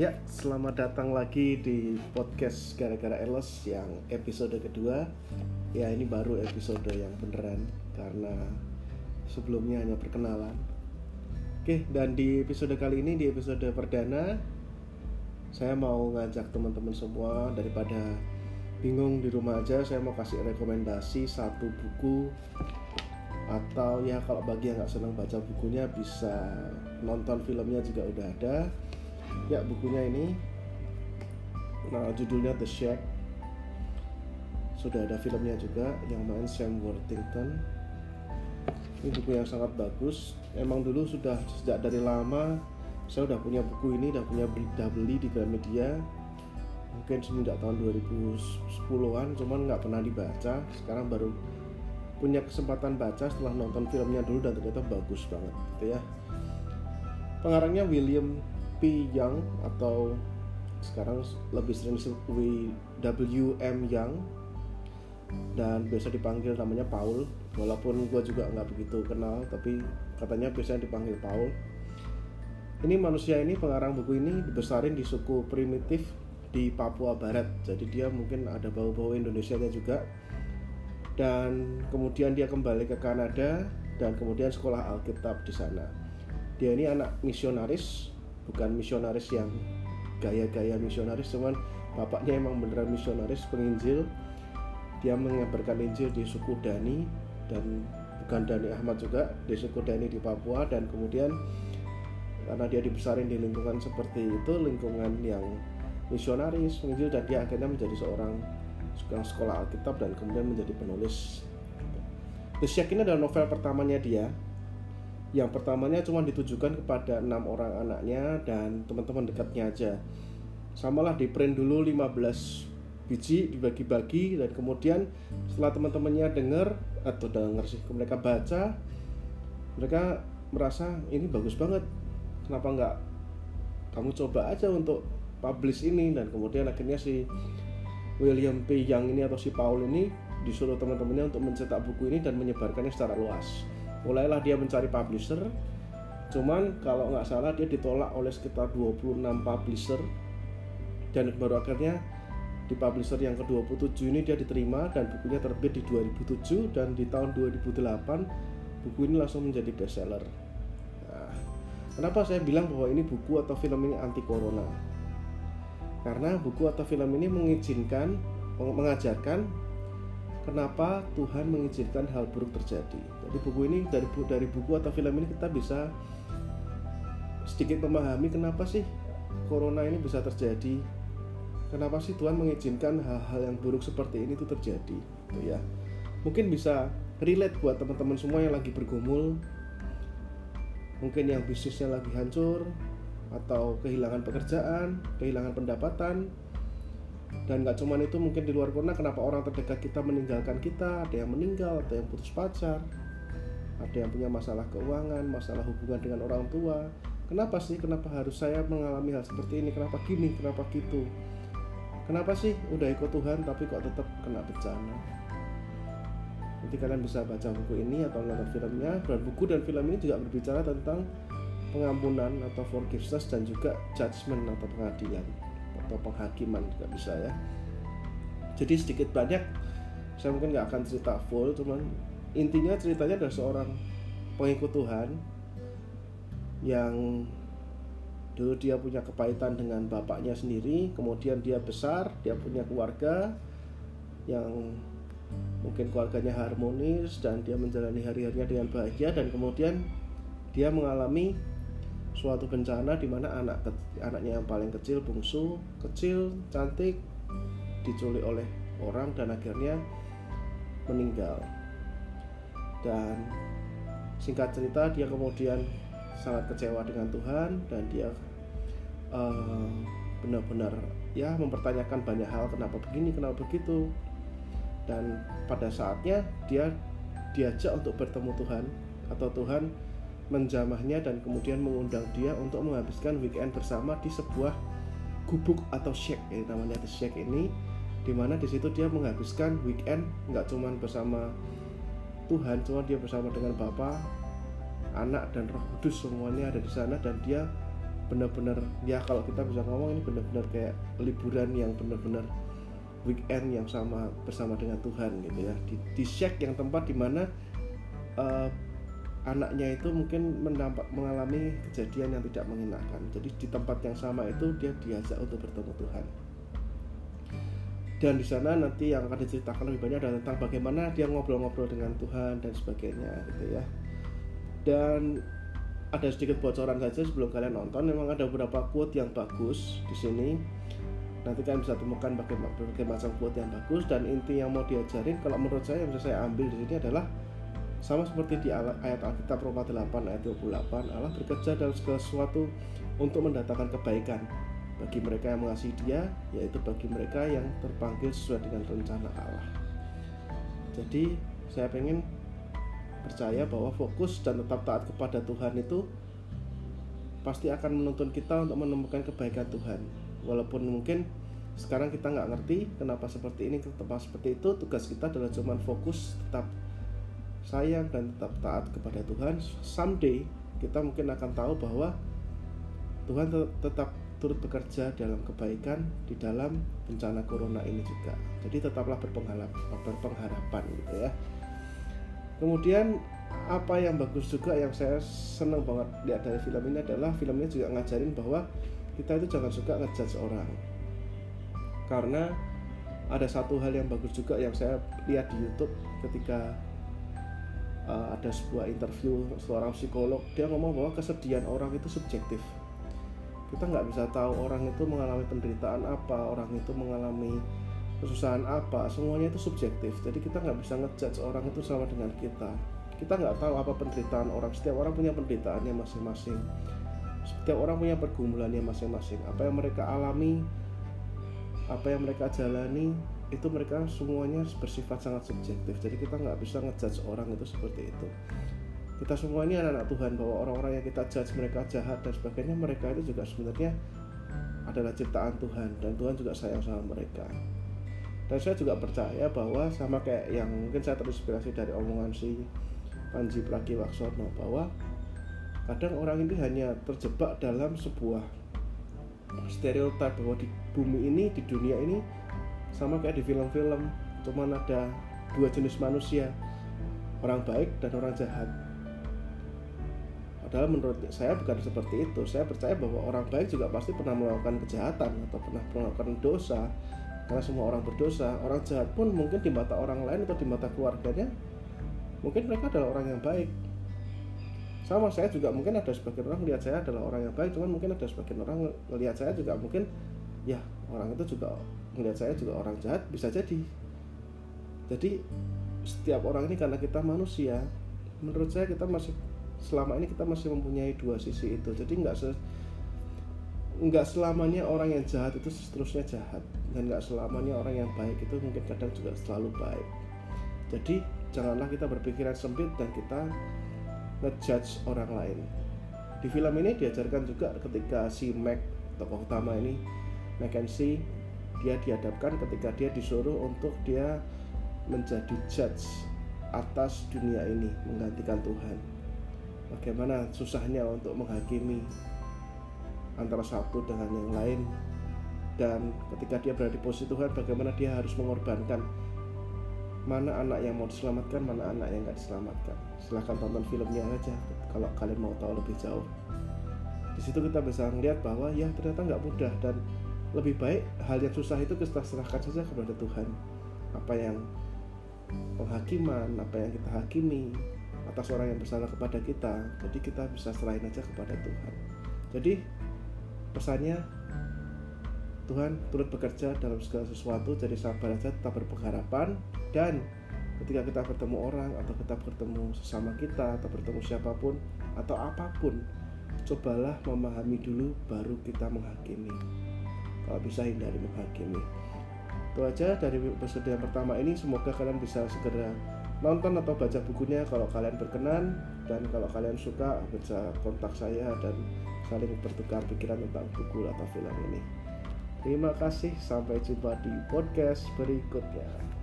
Ya, selamat datang lagi di podcast Gara-Gara Elos yang episode kedua. Ya, ini baru episode yang beneran Karena sebelumnya hanya perkenalan. Oke, dan di episode kali ini, di episode perdana Saya mau ngajak teman-teman semua Daripada bingung di rumah aja Saya mau kasih rekomendasi satu buku Atau ya kalau bagi yang nggak senang baca bukunya Bisa nonton filmnya juga udah ada. Ya bukunya ini. Nah judulnya The Shack. Sudah ada filmnya juga yang main Sam Worthington. Ini buku yang sangat bagus. Emang dulu sudah sejak dari lama saya udah punya buku ini udah punya beli, udah beli di Gramedia. Mungkin semenjak tahun 2010-an cuman nggak pernah dibaca. Sekarang baru punya kesempatan baca setelah nonton filmnya dulu dan ternyata bagus banget gitu ya. Pengarangnya William P. Young atau sekarang lebih sering disebut W.M. Young. Dan biasa dipanggil namanya Paul. Walaupun gue juga nggak begitu kenal tapi katanya biasanya dipanggil Paul. Ini manusia ini pengarang buku ini dibesarin di suku primitif di Papua Barat. Jadi dia mungkin ada bau-bau Indonesia juga dan kemudian dia kembali ke Kanada dan kemudian sekolah Alkitab di sana. Dia ini anak misionaris bukan misionaris yang gaya-gaya misionaris cuman bapaknya emang beneran misionaris penginjil. Dia mengabarkan Injil di suku Dani dan bukan Dani Ahmad juga di suku Dani di Papua dan kemudian karena dia dibesarin di lingkungan seperti itu lingkungan yang misionaris penginjil dan dia akhirnya menjadi seorang sekolah Alkitab dan kemudian menjadi penulis. The Shack ini adalah novel pertamanya dia. Yang pertamanya cuma ditujukan kepada enam orang anaknya dan teman-teman dekatnya aja. Samalah di print dulu 15 biji dibagi-bagi dan kemudian setelah teman-temannya dengar atau dengar sih mereka baca mereka merasa ini bagus banget. Kenapa nggak kamu coba aja untuk publish ini? Dan kemudian akhirnya si William P. Young ini atau si Paul ini disuruh teman-temannya untuk mencetak buku ini dan menyebarkannya secara luas. Mulailah dia mencari publisher cuman kalau nggak salah dia ditolak oleh sekitar 26 publisher dan baru akhirnya di publisher yang ke-27 ini dia diterima dan bukunya terbit di 2007 dan di tahun 2008 buku ini langsung menjadi bestseller. Nah, kenapa saya bilang bahwa ini buku atau film ini anti corona karena buku atau film ini mengizinkan mengajarkan kenapa Tuhan mengizinkan hal buruk terjadi. Jadi buku ini dari dari buku atau film ini kita bisa sedikit memahami kenapa sih corona ini bisa terjadi. Kenapa sih Tuhan mengizinkan hal-hal yang buruk seperti ini itu terjadi, gitu ya. Mungkin bisa relate buat teman-teman semua yang lagi bergumul. Mungkin yang bisnisnya lagi hancur atau kehilangan pekerjaan, kehilangan pendapatan, dan nggak cuma itu mungkin di luar corona kenapa orang terdekat kita meninggalkan kita? Ada yang meninggal ada yang putus pacar ada yang punya masalah keuangan masalah hubungan dengan orang tua. Kenapa sih? Kenapa harus saya mengalami hal seperti ini? Kenapa gini? Kenapa gitu? Kenapa sih? Udah ikut Tuhan tapi kok tetap kena bencana? Nanti kalian bisa baca buku ini atau nonton filmnya. Dan buku dan film ini juga berbicara tentang pengampunan atau forgiveness dan juga judgment atau pengadilan atau penghakiman juga bisa ya. Jadi sedikit banyak saya mungkin nggak akan cerita full cuman intinya ceritanya adalah seorang pengikut Tuhan yang dulu dia punya kepahitan dengan bapaknya sendiri kemudian dia besar dia punya keluarga yang mungkin keluarganya harmonis dan dia menjalani hari-harinya dengan bahagia dan kemudian dia mengalami suatu bencana di mana anak anaknya yang paling kecil bungsu kecil cantik diculik oleh orang dan akhirnya meninggal. Dan singkat cerita dia kemudian sangat kecewa dengan Tuhan dan dia uh, benar-benar ya mempertanyakan banyak hal kenapa begini kenapa begitu. Dan pada saatnya dia diajak untuk bertemu Tuhan atau Tuhan menjamahnya dan kemudian mengundang dia untuk menghabiskan weekend bersama di sebuah gubuk atau shack. Ya namanya the shack ini di mana di situ dia menghabiskan weekend nggak cuma bersama Tuhan cuma dia bersama dengan Bapa anak dan roh kudus semuanya ada di sana dan dia benar-benar ya kalau kita bisa ngomong ini benar-benar kayak liburan yang benar-benar weekend yang sama bersama dengan Tuhan gitu ya. Di, di Syek yang tempat di mana uh, anaknya itu mungkin mendampak, mengalami kejadian yang tidak mengenakan. Jadi di tempat yang sama itu dia diajak untuk bertemu Tuhan. Dan di sana nanti yang akan diceritakan lebih banyak adalah tentang bagaimana dia ngobrol-ngobrol dengan Tuhan dan sebagainya gitu ya. Dan ada sedikit bocoran saja sebelum kalian nonton. Memang ada beberapa quote yang bagus di sini. Nanti kalian bisa temukan berbagai, macam quote yang bagus. Dan inti yang mau diajarin kalau menurut saya yang bisa saya ambil di sini adalah sama seperti di ayat Alkitab Roma 8 ayat 28 Allah bekerja dalam segala sesuatu untuk mendatangkan kebaikan bagi mereka yang mengasihi dia yaitu bagi mereka yang terpanggil sesuai dengan rencana Allah. Jadi saya pengen percaya bahwa fokus dan tetap taat kepada Tuhan itu pasti akan menuntun kita untuk menemukan kebaikan Tuhan. Walaupun mungkin sekarang kita nggak ngerti kenapa seperti ini kenapa seperti itu tugas kita adalah cuman fokus tetap sayang dan tetap taat kepada Tuhan someday kita mungkin akan tahu bahwa Tuhan tetap turut bekerja dalam kebaikan di dalam bencana corona ini juga. Jadi tetaplah berpengharapan, gitu ya. Kemudian apa yang bagus juga yang saya senang banget lihat dari film ini adalah film ini juga ngajarin bahwa kita itu jangan suka ngejudge orang. Karena ada satu hal yang bagus juga yang saya lihat di YouTube ketika uh, ada sebuah interview seorang psikolog dia ngomong bahwa kesedihan orang itu subjektif. Kita nggak bisa tahu orang itu mengalami penderitaan apa orang itu mengalami kesusahan apa semuanya itu subjektif. Jadi kita nggak bisa ngejudge orang itu sama dengan kita. Kita nggak tahu apa penderitaan orang. Setiap orang punya penderitaannya masing-masing. Setiap orang punya pergumulannya masing-masing. Apa yang mereka alami apa yang mereka jalani itu mereka semuanya bersifat sangat subjektif. Jadi kita nggak bisa ngejudge orang itu seperti itu. Kita semua ini anak-anak Tuhan bahwa orang-orang yang kita judge mereka jahat dan sebagainya mereka itu juga sebenarnya adalah ciptaan Tuhan dan Tuhan juga sayang sama mereka. Dan saya juga percaya bahwa sama kayak yang mungkin saya terinspirasi dari omongan si Panji Pragiwaksono bahwa kadang orang ini hanya terjebak dalam sebuah stereotip bahwa di bumi ini di dunia ini sama kayak di film-film cuman ada dua jenis manusia orang baik dan orang jahat Padahal menurut saya bukan seperti itu. Saya percaya bahwa orang baik juga pasti pernah melakukan kejahatan atau pernah melakukan dosa. Karena semua orang berdosa. Orang jahat pun mungkin di mata orang lain atau di mata keluarganya mungkin mereka adalah orang yang baik. Sama saya juga mungkin ada sebagian orang melihat saya adalah orang yang baik, cuman mungkin ada sebagian orang melihat saya juga mungkin ya orang itu juga melihat saya juga orang jahat bisa jadi. Jadi setiap orang ini karena kita manusia, menurut saya kita masih selama ini kita masih mempunyai dua sisi itu. Jadi nggak se nggak selamanya orang yang jahat itu seterusnya jahat dan nggak selamanya orang yang baik itu mungkin kadang juga selalu baik. Jadi janganlah kita berpikiran sempit dan kita ngejudge orang lain. Di film ini diajarkan juga ketika si Mac tokoh utama ini Mackenzie dia dihadapkan ketika dia disuruh untuk dia menjadi judge atas dunia ini menggantikan Tuhan. Bagaimana susahnya untuk menghakimi antara satu dengan yang lain? Dan ketika dia berada di posisi Tuhan bagaimana dia harus mengorbankan mana anak yang mau diselamatkan mana anak yang nggak diselamatkan? Silahkan tonton filmnya aja kalau kalian mau tahu lebih jauh. Di situ kita bisa melihat bahwa ya ternyata nggak mudah. Dan lebih baik hal yang susah itu kita serahkan saja kepada Tuhan. Apa yang penghakiman apa yang kita hakimi atas orang yang bersalah kepada kita. Jadi kita bisa serahin aja kepada Tuhan. Jadi pesannya Tuhan turut bekerja dalam segala sesuatu jadi sabar aja tetap berpengharapan dan ketika kita bertemu orang atau kita bertemu sesama kita atau bertemu siapa pun atau apa pun cobalah memahami dulu baru kita menghakimi kalau bisa hindari menghakimi itu aja dari episode yang pertama ini semoga kalian bisa segera nonton atau baca bukunya kalau kalian berkenan dan kalau kalian suka bisa kontak saya dan saling bertukar pikiran tentang buku atau film ini. Terima kasih, sampai jumpa di podcast berikutnya.